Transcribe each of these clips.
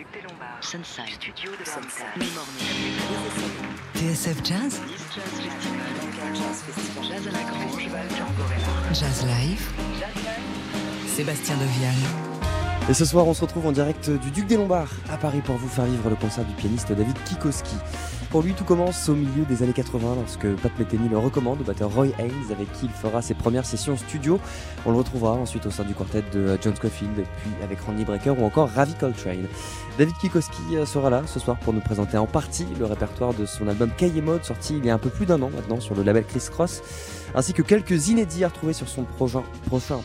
Duc des Lombards. Sunside. Studio de Sunside. TSF Jazz Jazz à la Grange. Jazz Live Sébastien Devial Et ce soir, on se retrouve en direct du Duc des Lombards à Paris pour vous faire vivre le concert du pianiste David Kikoski. Pour lui, tout commence au milieu des années 80 lorsque Pat Metheny le recommande au batteur Roy Haynes avec qui il fera ses premières sessions studio. On le retrouvera ensuite au sein du quartet de John Scofield, puis avec Randy Brecker ou encore Ravi Coltrane. David Kikoski sera là ce soir pour nous présenter en partie le répertoire de son album Cahier Mode sorti il y a un peu plus d'un an maintenant sur le label Chris Cross, ainsi que quelques inédits à retrouver sur son prochain,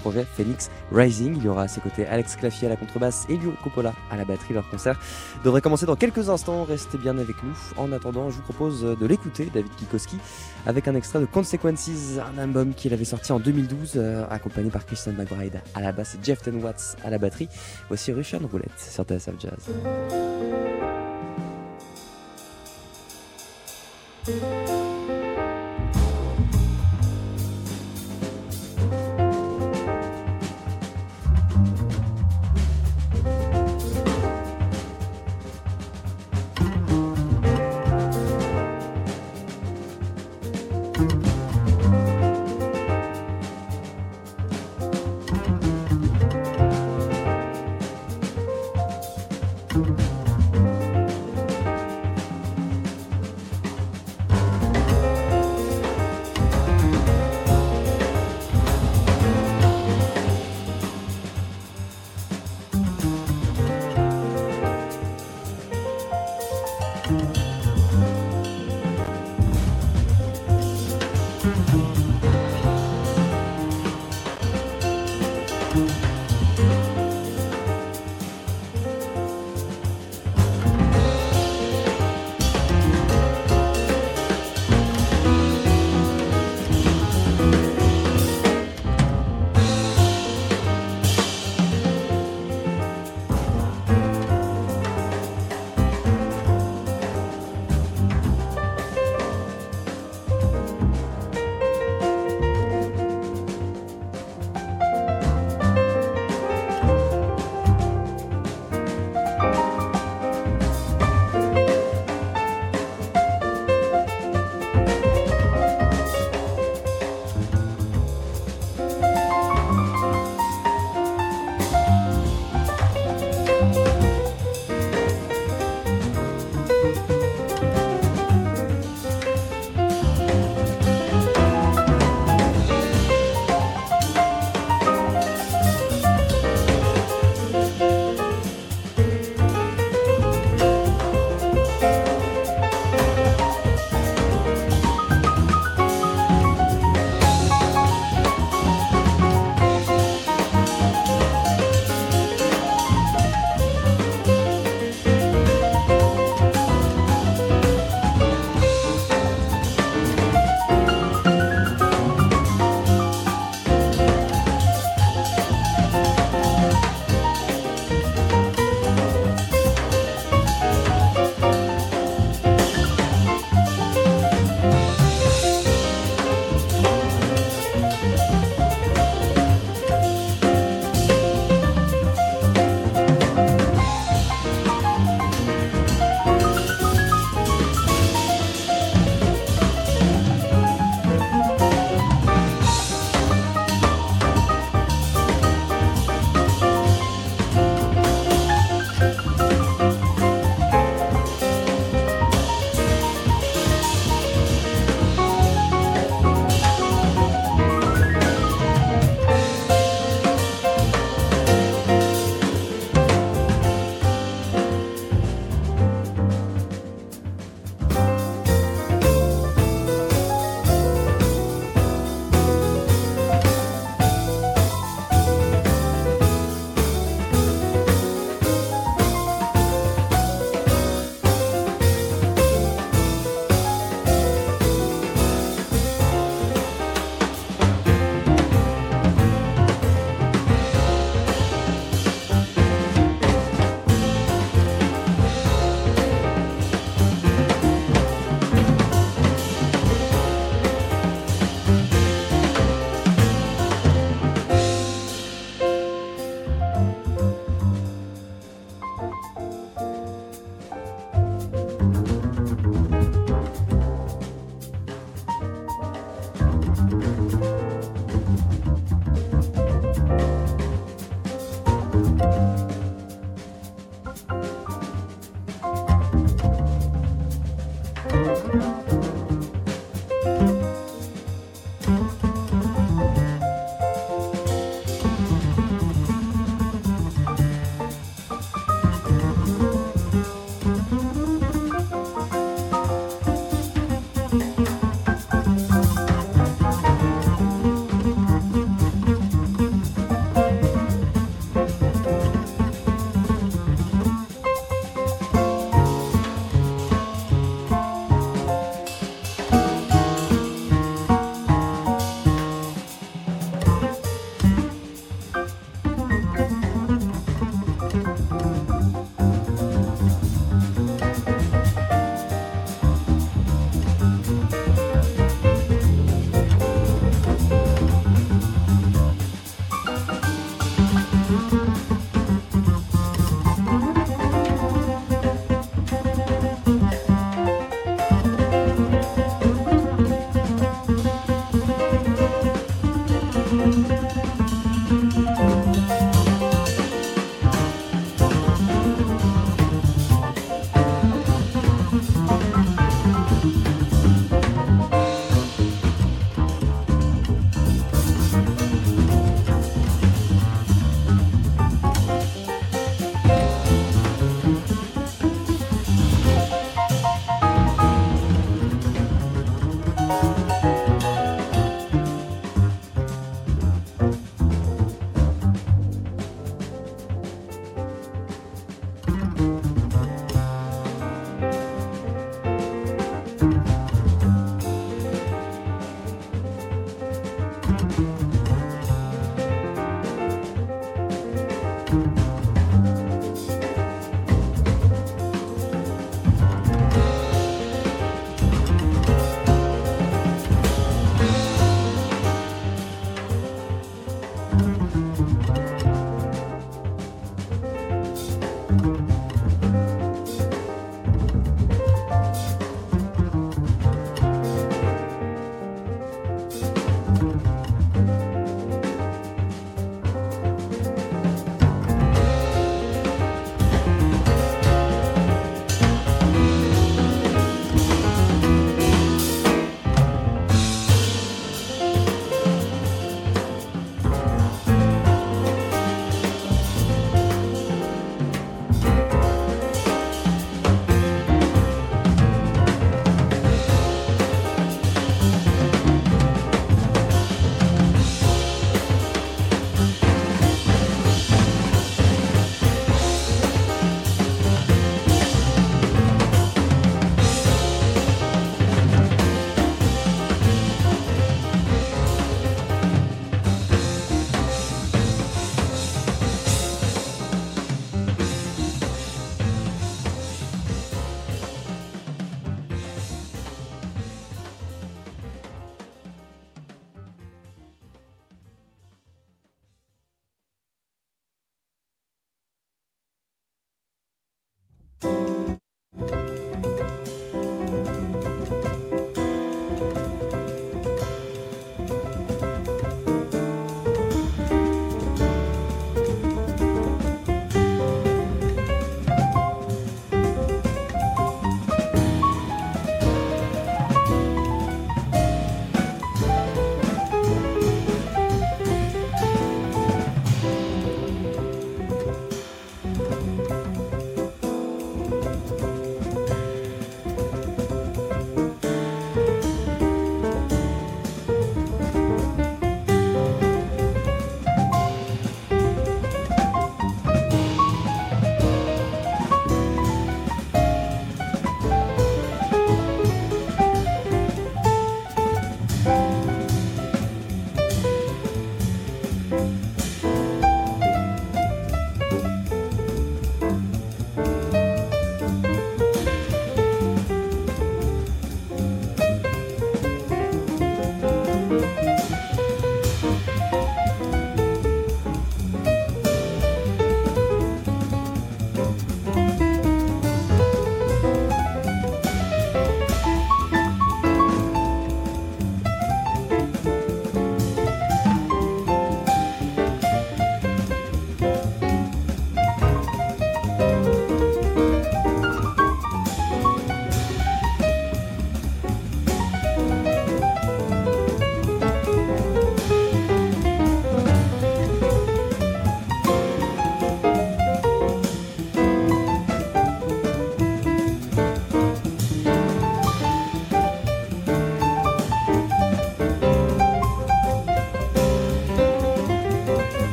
projet Phoenix Rising. Il y aura à ses côtés Alex Claffier à la contrebasse et Leo Coppola à la batterie. Leur concert devrait commencer dans quelques instants. Restez bien avec nous. En attendant, je vous propose de l'écouter, David Kikoski, avec un extrait de Consequences, un album qu'il avait sorti en 2012, euh, accompagné par Christian McBride à la basse et Jeff Ten Watts à la batterie. Voici Russian Roulette sur TSF Jazz.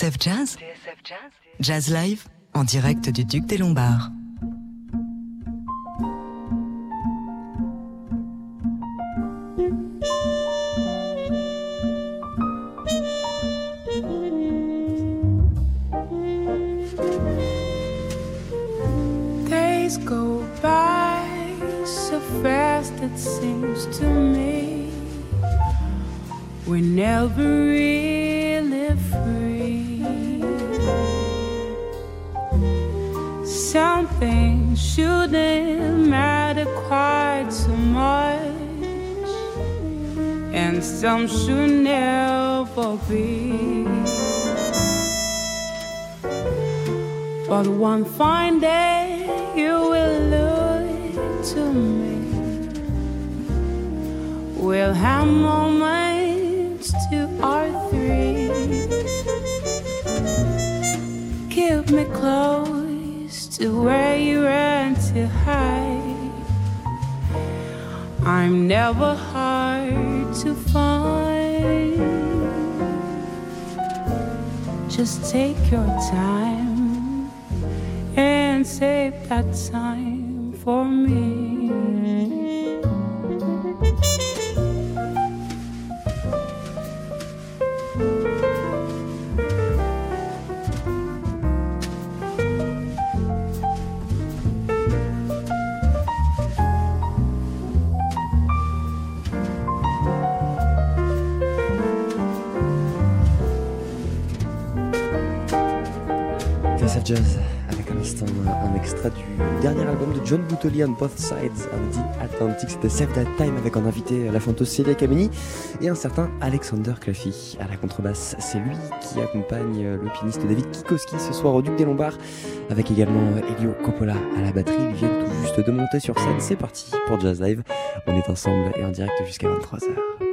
TSF Jazz Jazz Live en direct du Duc des Lombards. Un extrait du dernier album de John Boutoli on Both Sides of the Atlantic. C'était Save That Time avec en invité la fanteuse Celia Kameni et un certain Alexander Claffy à la contrebasse. C'est lui qui accompagne le pianiste David Kikoski ce soir au Duc des Lombards avec également Elio Coppola à la batterie. Ils viennent tout juste de monter sur scène. C'est parti pour Jazz Live. On est ensemble et en direct jusqu'à 23h.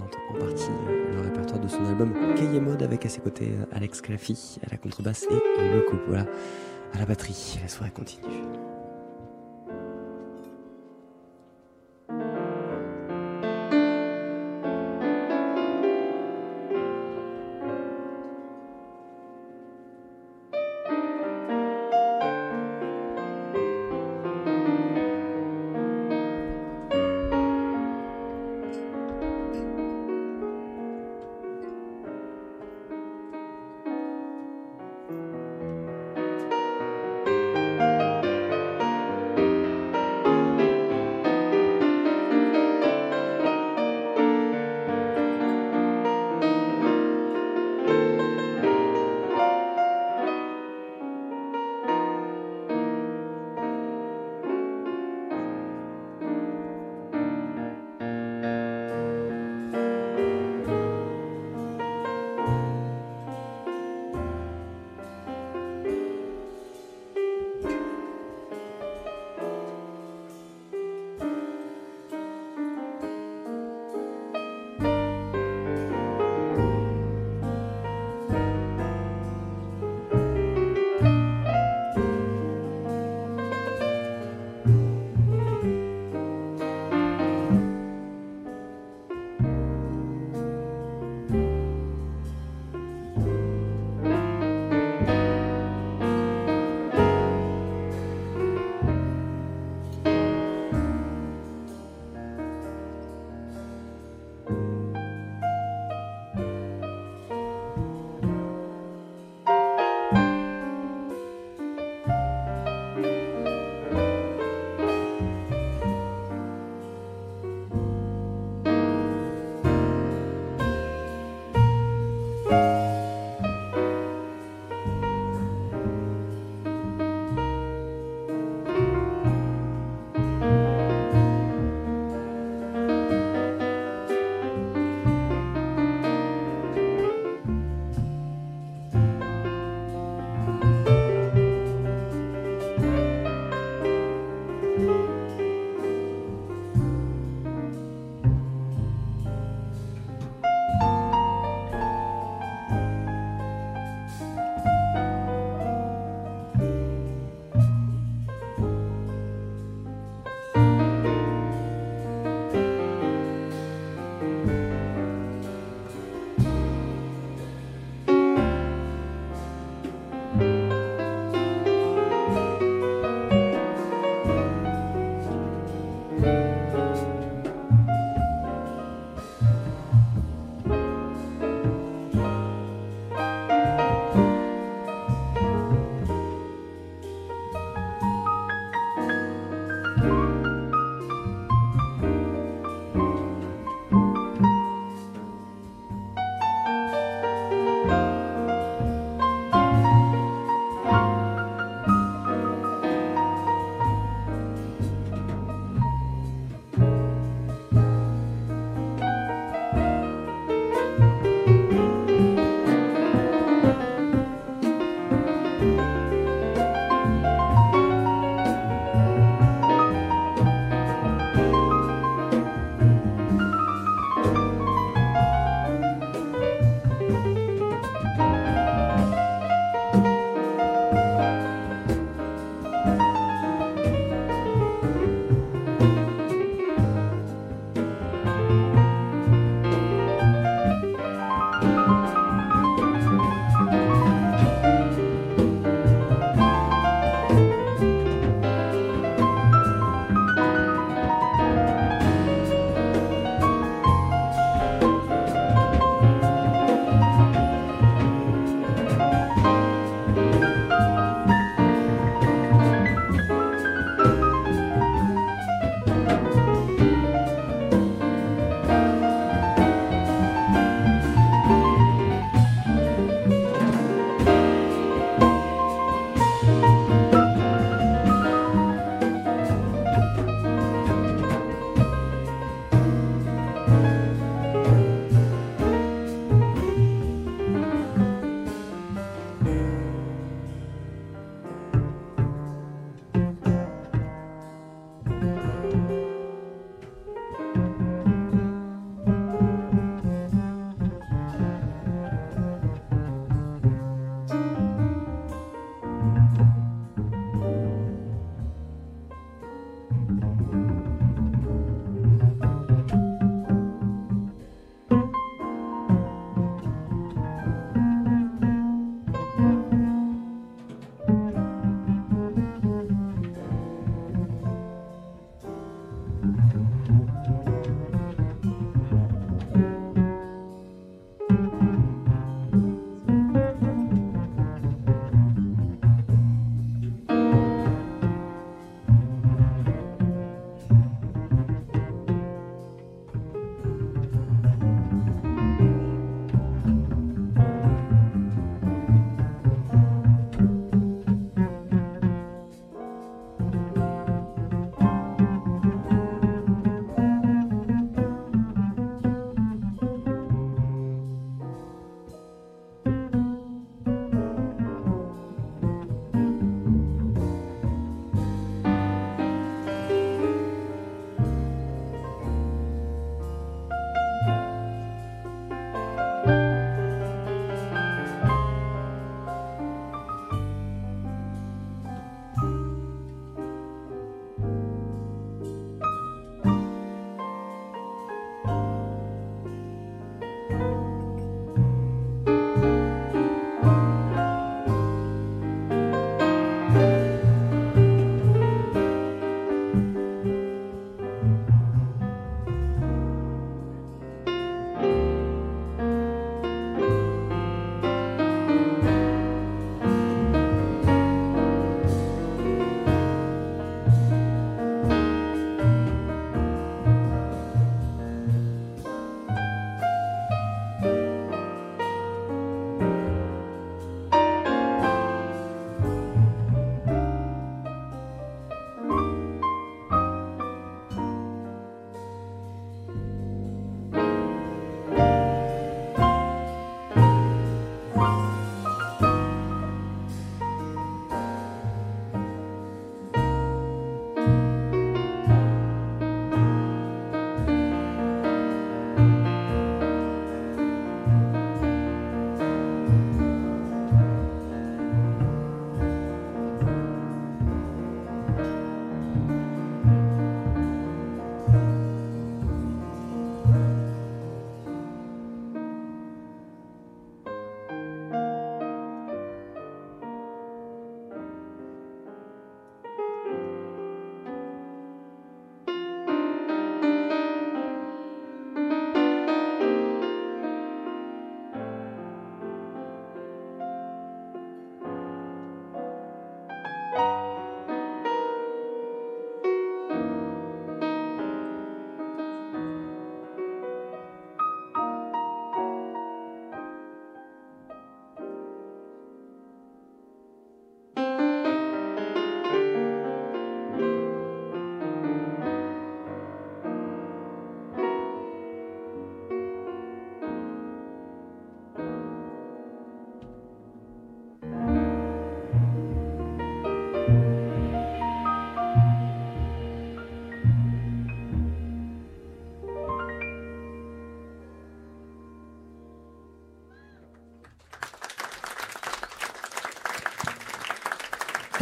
En partie le répertoire de son album Kaye Mode avec à ses côtés Alex Claffy à la contrebasse et le coup voilà à la batterie. La soirée continue.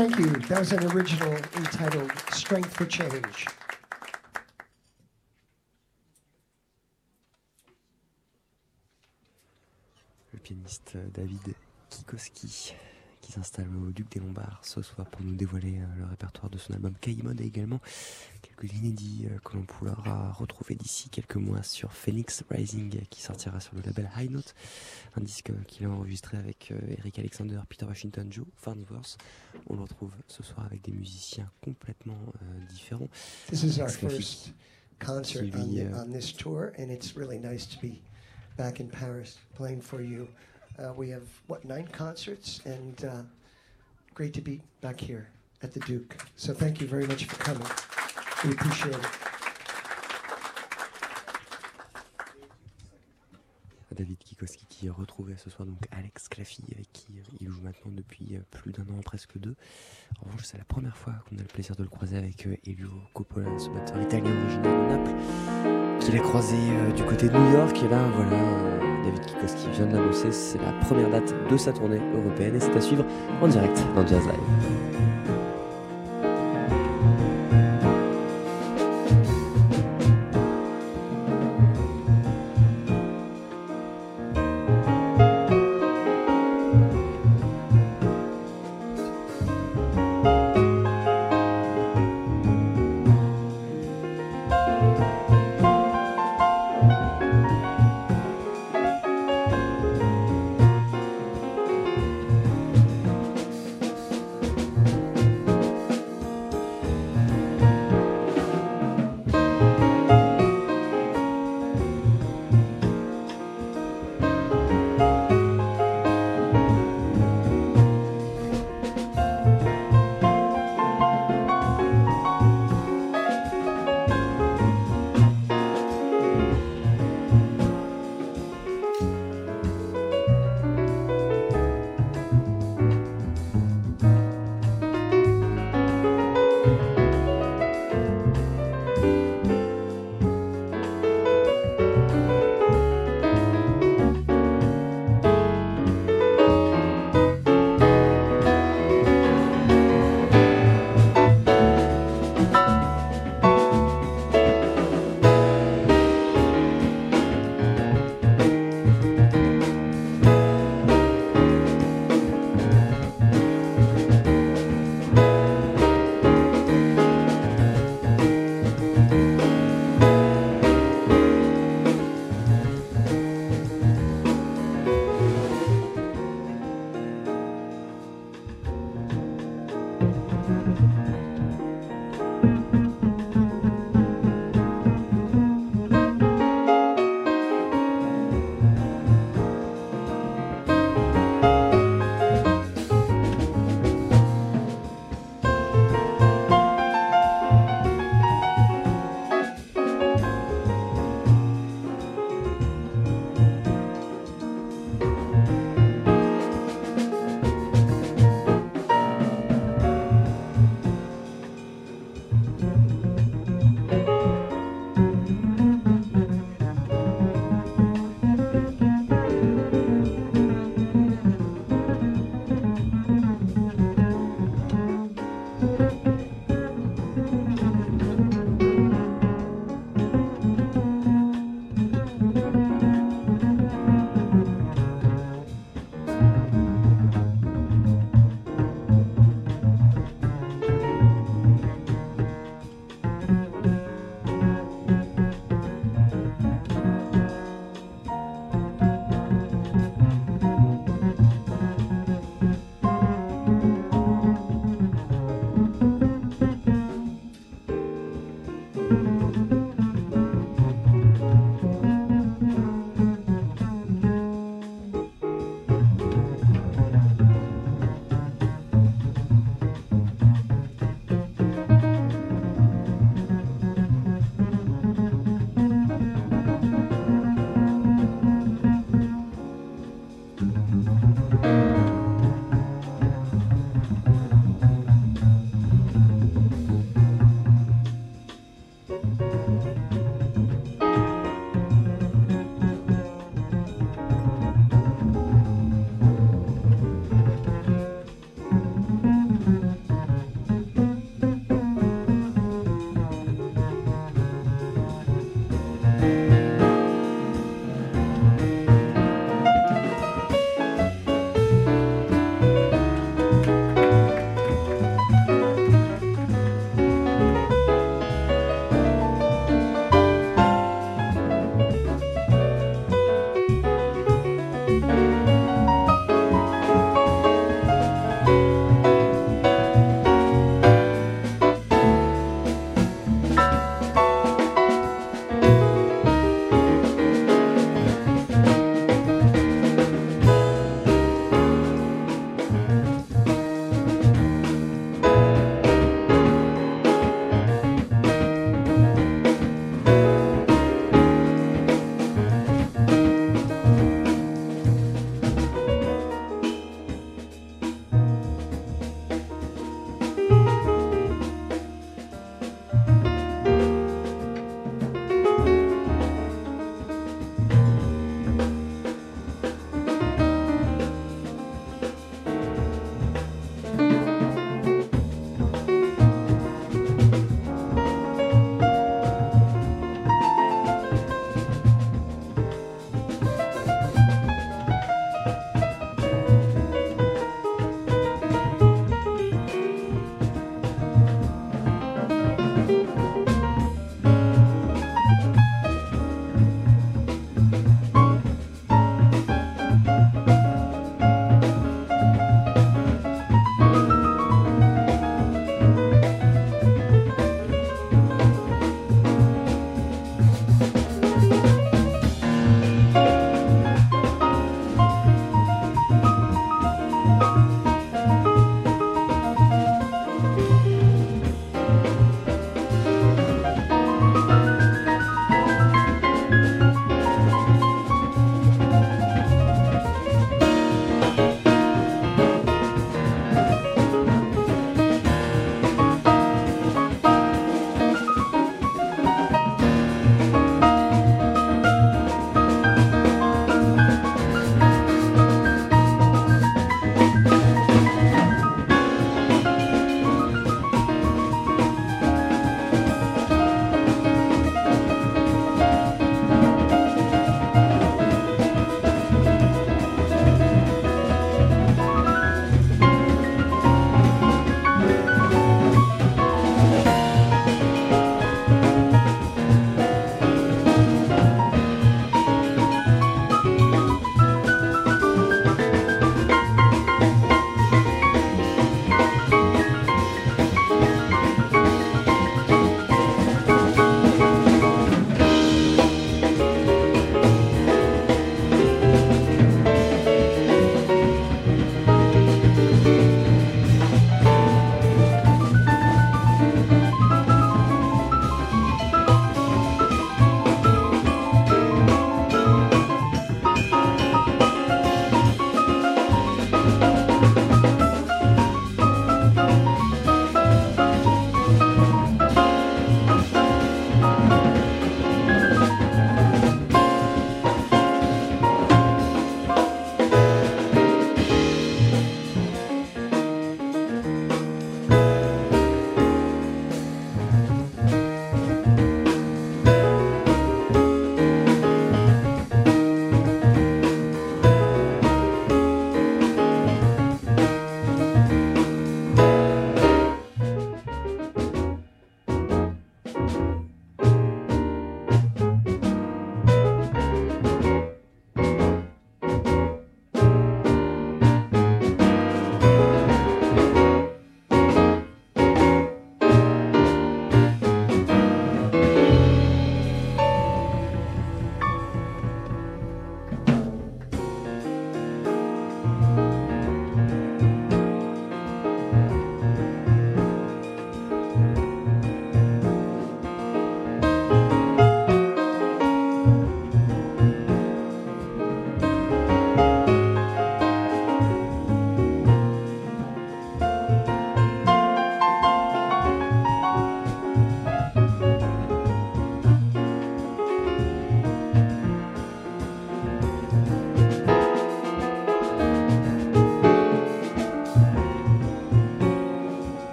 Thank you. That was an original entitled Strength for Change. Le pianiste David Kikoski qui s'installe au Duc des Lombards ce soir pour nous dévoiler euh, le répertoire de son album Caïmon et également quelques inédits euh, que l'on pourra retrouver d'ici quelques mois sur Phoenix Rising qui sortira sur le label High Note, un disque qu'il a enregistré avec euh, Eric Alexander, Peter Washington, Joe Farnworth. On le retrouve ce soir avec des musiciens complètement différents. This is our first concert on, on this tour and it's really nice to be back in Paris playing for you. Uh, we have, what, nine concerts, and uh, great to be back here at the Duke. So thank you very much for coming. It. David Kikoski qui retrouvait ce soir donc Alex Claffy avec qui euh, il joue maintenant depuis euh, plus d'un an, presque deux. En revanche, c'est la première fois qu'on a le plaisir de le croiser avec euh, Elio Coppola, ce batteur italien originaire de Naples, qu'il a croisé du côté de New York. Et là, voilà, David Kikoski vient de l'annoncer, c'est la première date de sa tournée européenne et c'est à suivre en direct dans Jazz Live.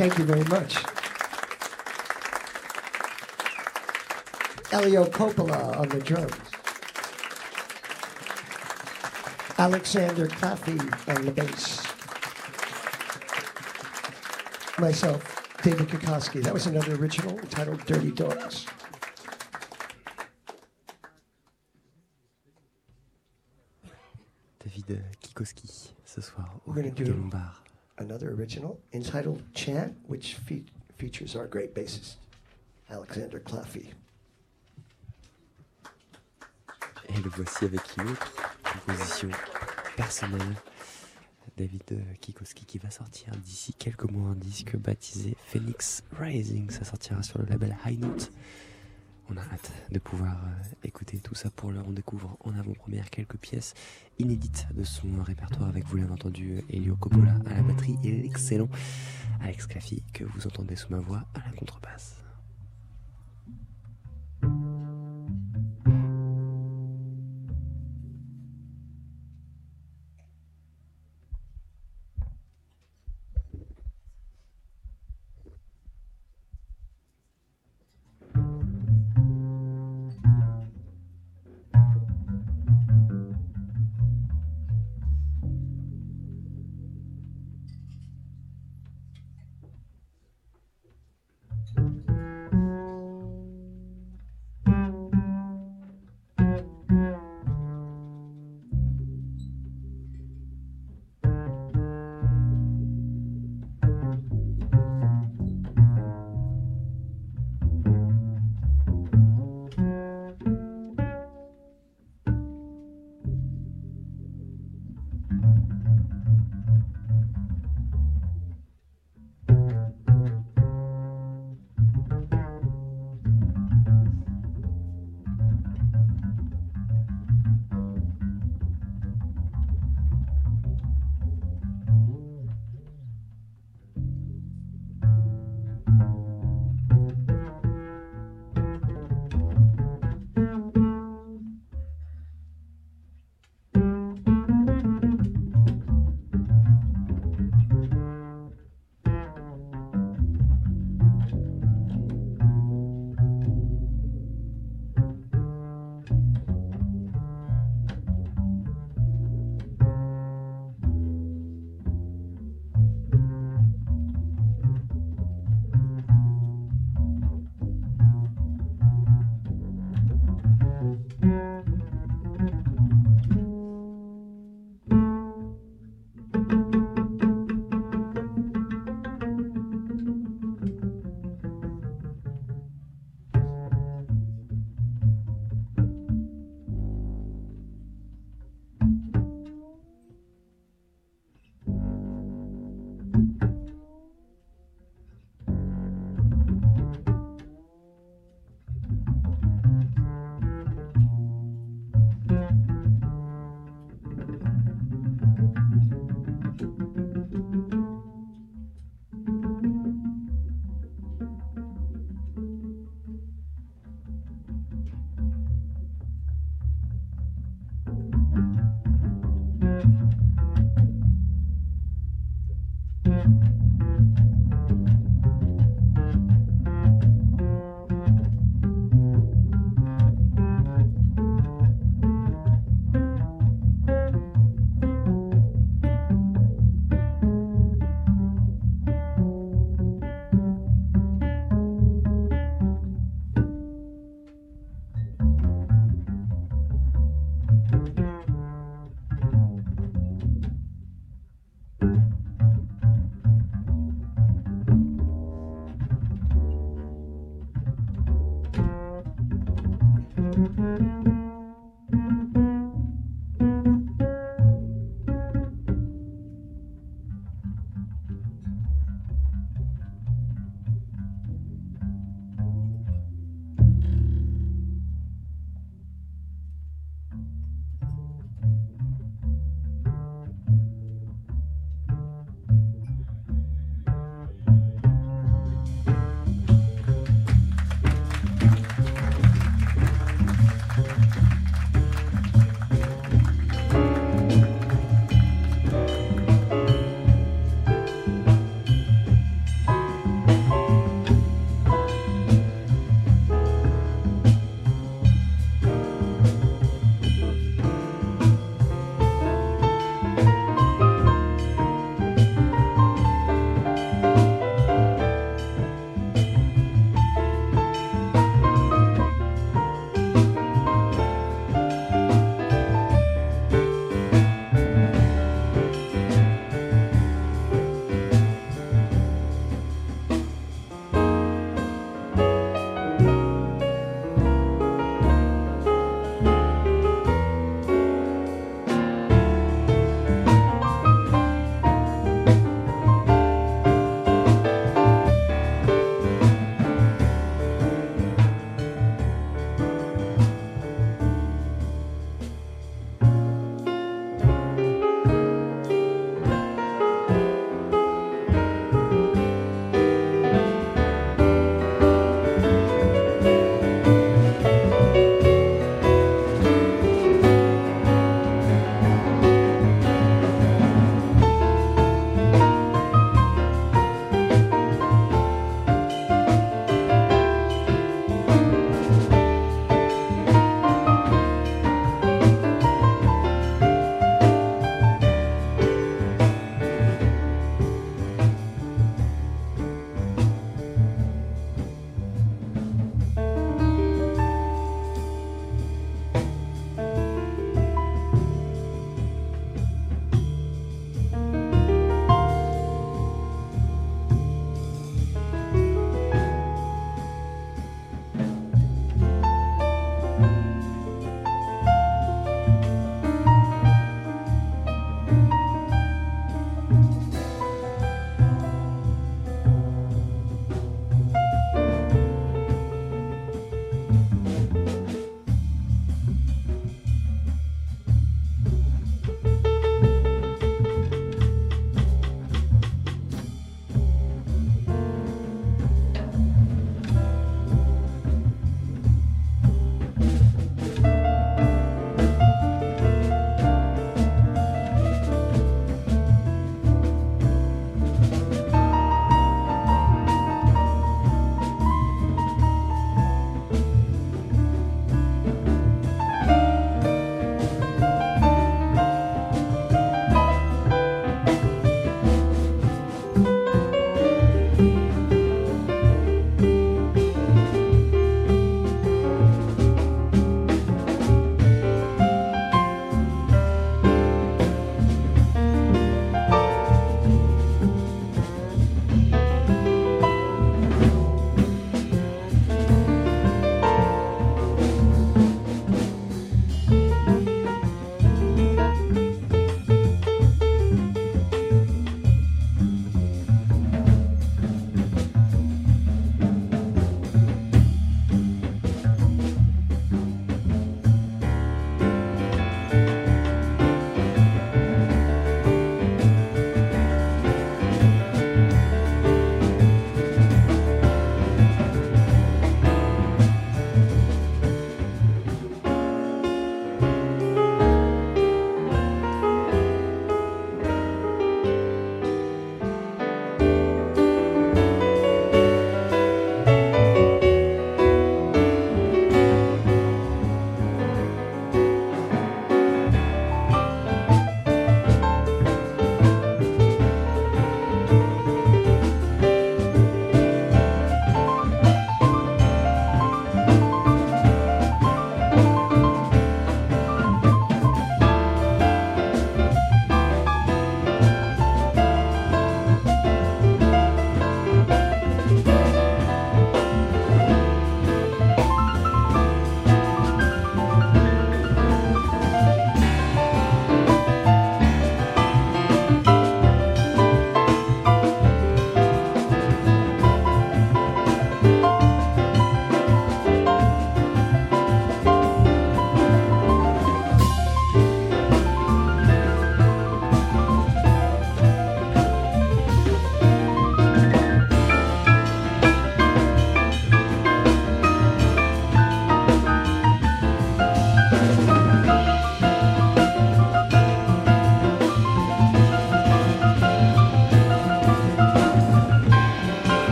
Thank you very much. Elio Coppola on the drums. Alexander Claffey on the bass. Myself, David Kukoski. That was another original entitled Dirty Dogs. David Kikoski ce soir au We're Another original entitled Chant, which fe- features our great bassist, Alexander Claffey. Et le voici avec une autre composition personnelle. David euh, Kikoski qui va sortir d'ici quelques mois un disque baptisé Phoenix Rising. Ça sortira sur le label High Note. On a hâte de pouvoir euh, écouter tout ça pour l'heure. On découvre en avant-première quelques pièces inédites de son répertoire avec, vous l'avez entendu, Elio Coppola à la batterie et l'excellent Alex Claffy que vous entendez sous ma voix à la contrebasse.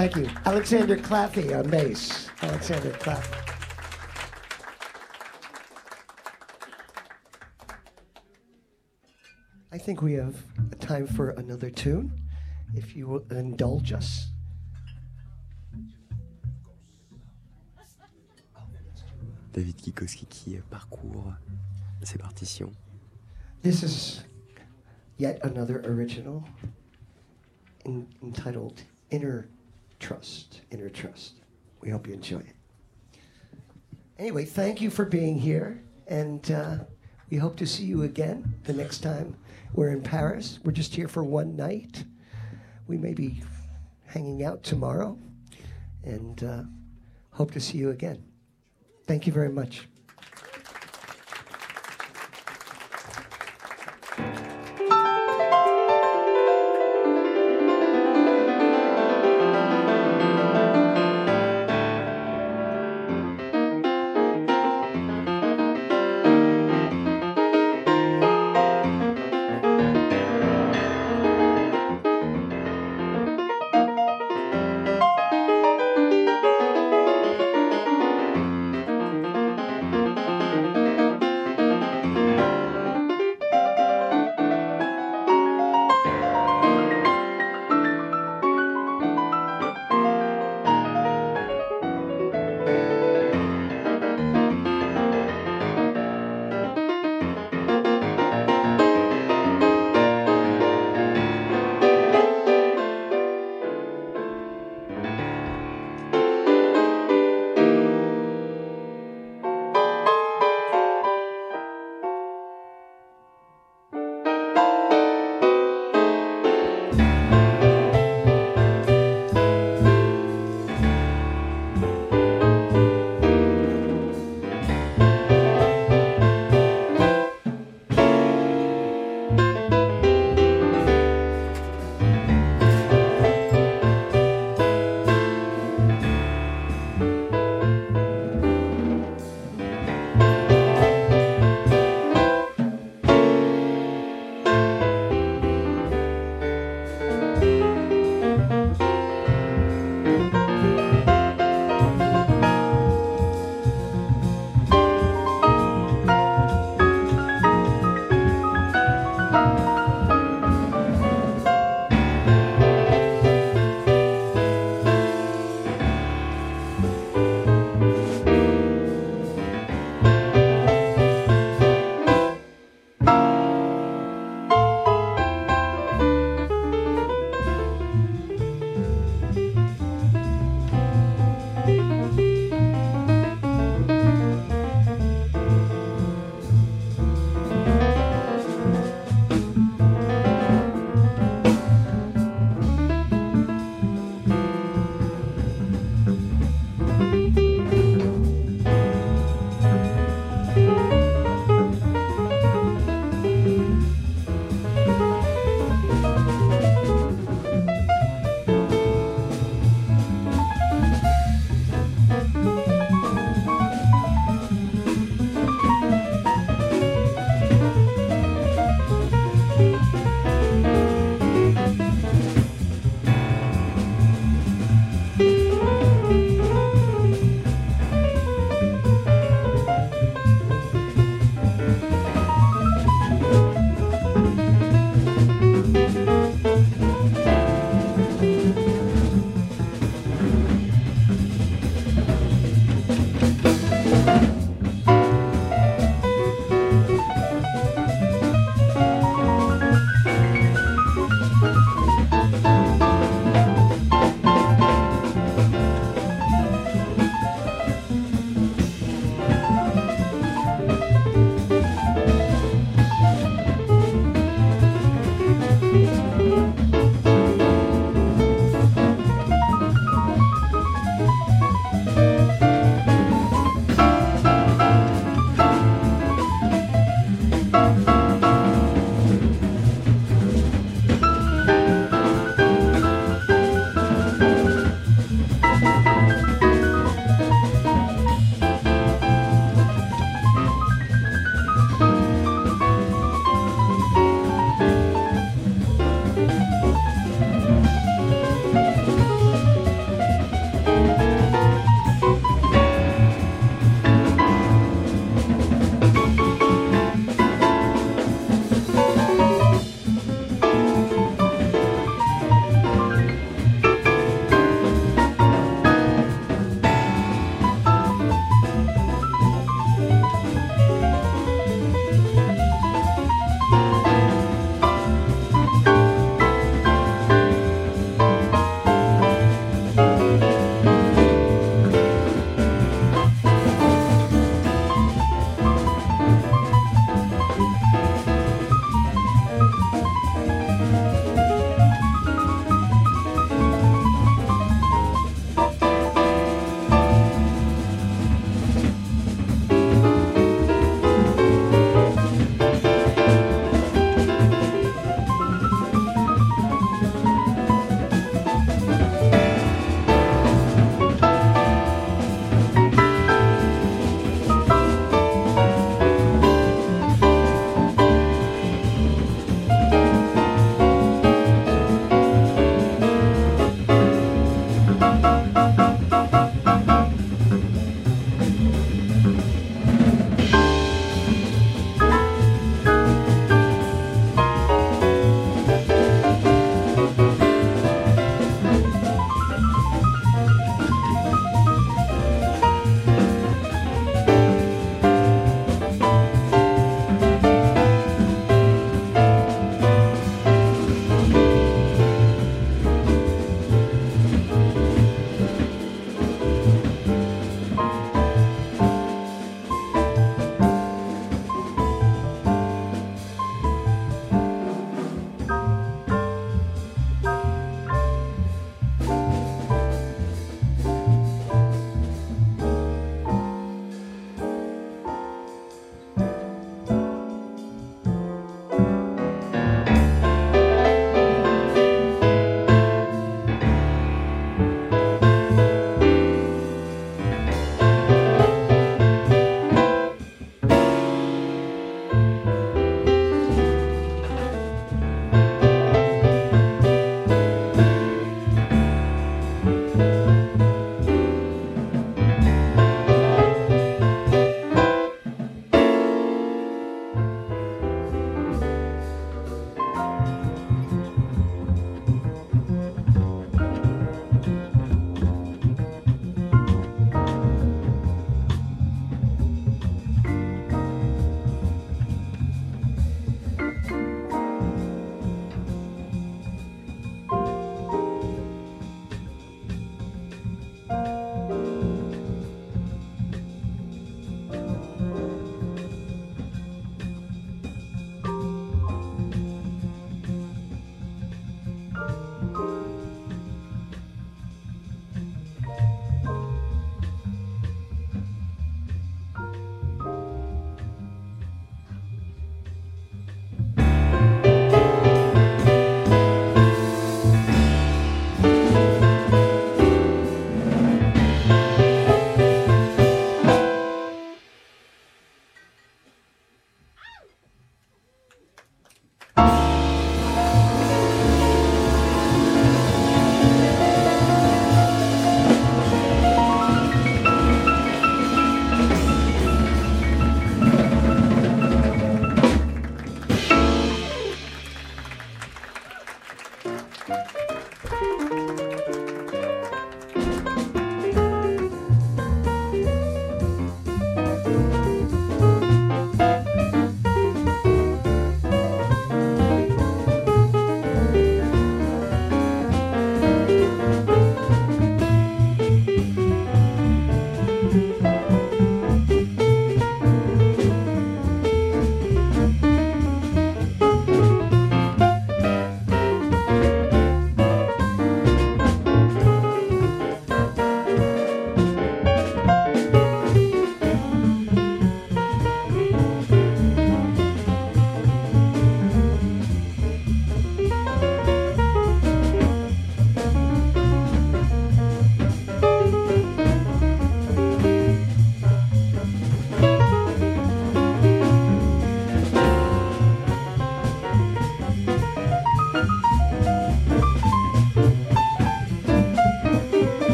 Thank you. Alexander Claffey on bass. Alexander Claffey. I think we have time for another tune, if you will indulge us. David Kikoski qui parcourt ses partitions. This is yet another original in, entitled Inner Trust. Inner Trust. We hope you enjoy it. Anyway, thank you for being here, and uh, we hope to see you again the next time we're in Paris. We're just here for one night. We may be hanging out tomorrow, and uh, hope to see you again. Thank you very much.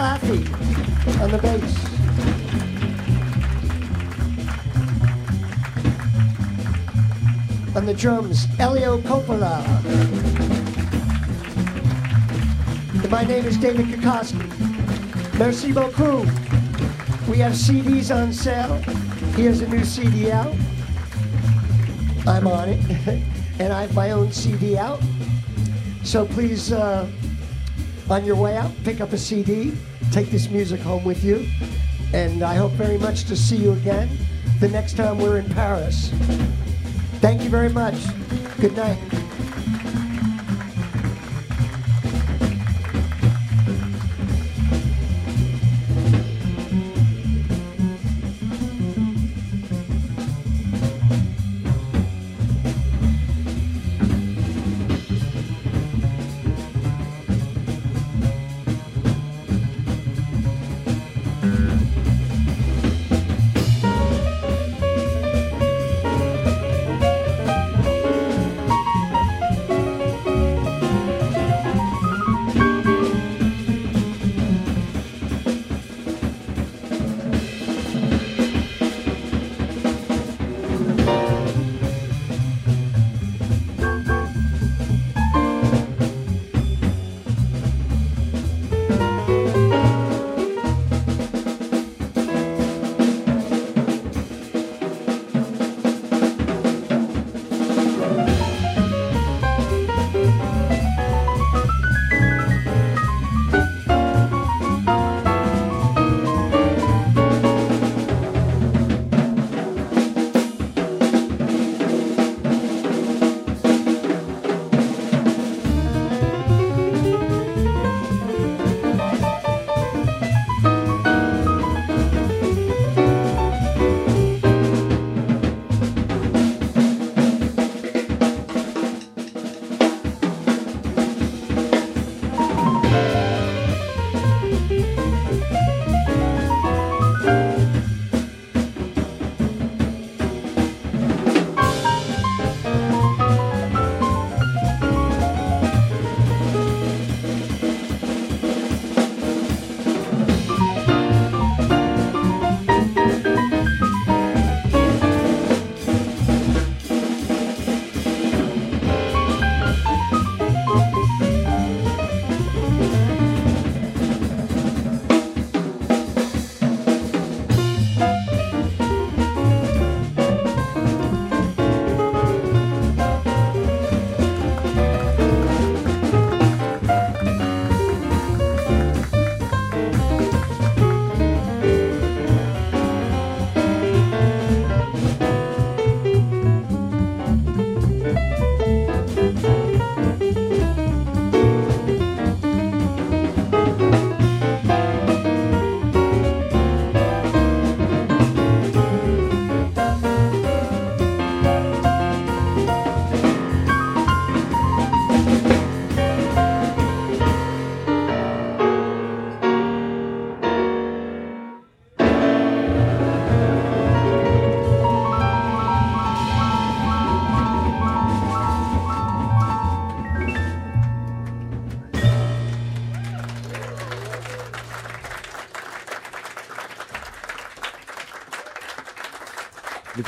Claffey on the bass. On the drums, Elio Coppola. My name is David Kukoski. Merci beaucoup. We have CDs on sale. He has a new CD out. I'm on it. and I have my own CD out. So please, uh, on your way out, pick up a CD, take this music home with you. And I hope very much to see you again the next time we're in Paris. Thank you very much. Good night.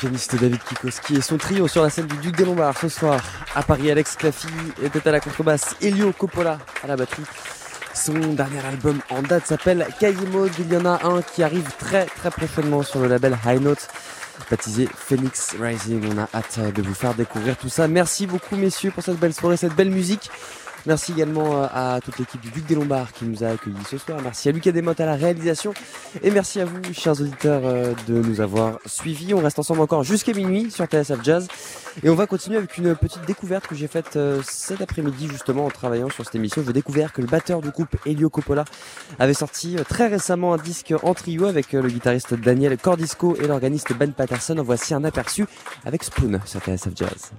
Pianiste David Kikoski et son trio sur la scène du Duc des Lombards ce soir. À Paris, Alex Claffy était à la contrebasse, Elio Coppola à la batterie. Son dernier album en date s'appelle Cahier. Il y en a un qui arrive très très prochainement sur le label High Note, baptisé Phoenix Rising. On a hâte de vous faire découvrir tout ça. Merci beaucoup messieurs pour cette belle soirée, cette belle musique. Merci également euh, à toute l'équipe du Duc des Lombards qui nous a accueillis ce soir. Merci à Lucas Desmottes à la réalisation. Et merci à vous, chers auditeurs, euh, de nous avoir suivis. On reste ensemble encore jusqu'à minuit sur TSF Jazz. Et on va continuer avec une petite découverte que j'ai faite euh, cet après-midi justement en travaillant sur cette émission. J'ai découvert que le batteur du groupe Elio Coppola avait sorti très récemment un disque en trio avec le guitariste Daniel Cordisco et l'organiste Ben Patterson. En voici un aperçu avec Spoon sur TSF Jazz.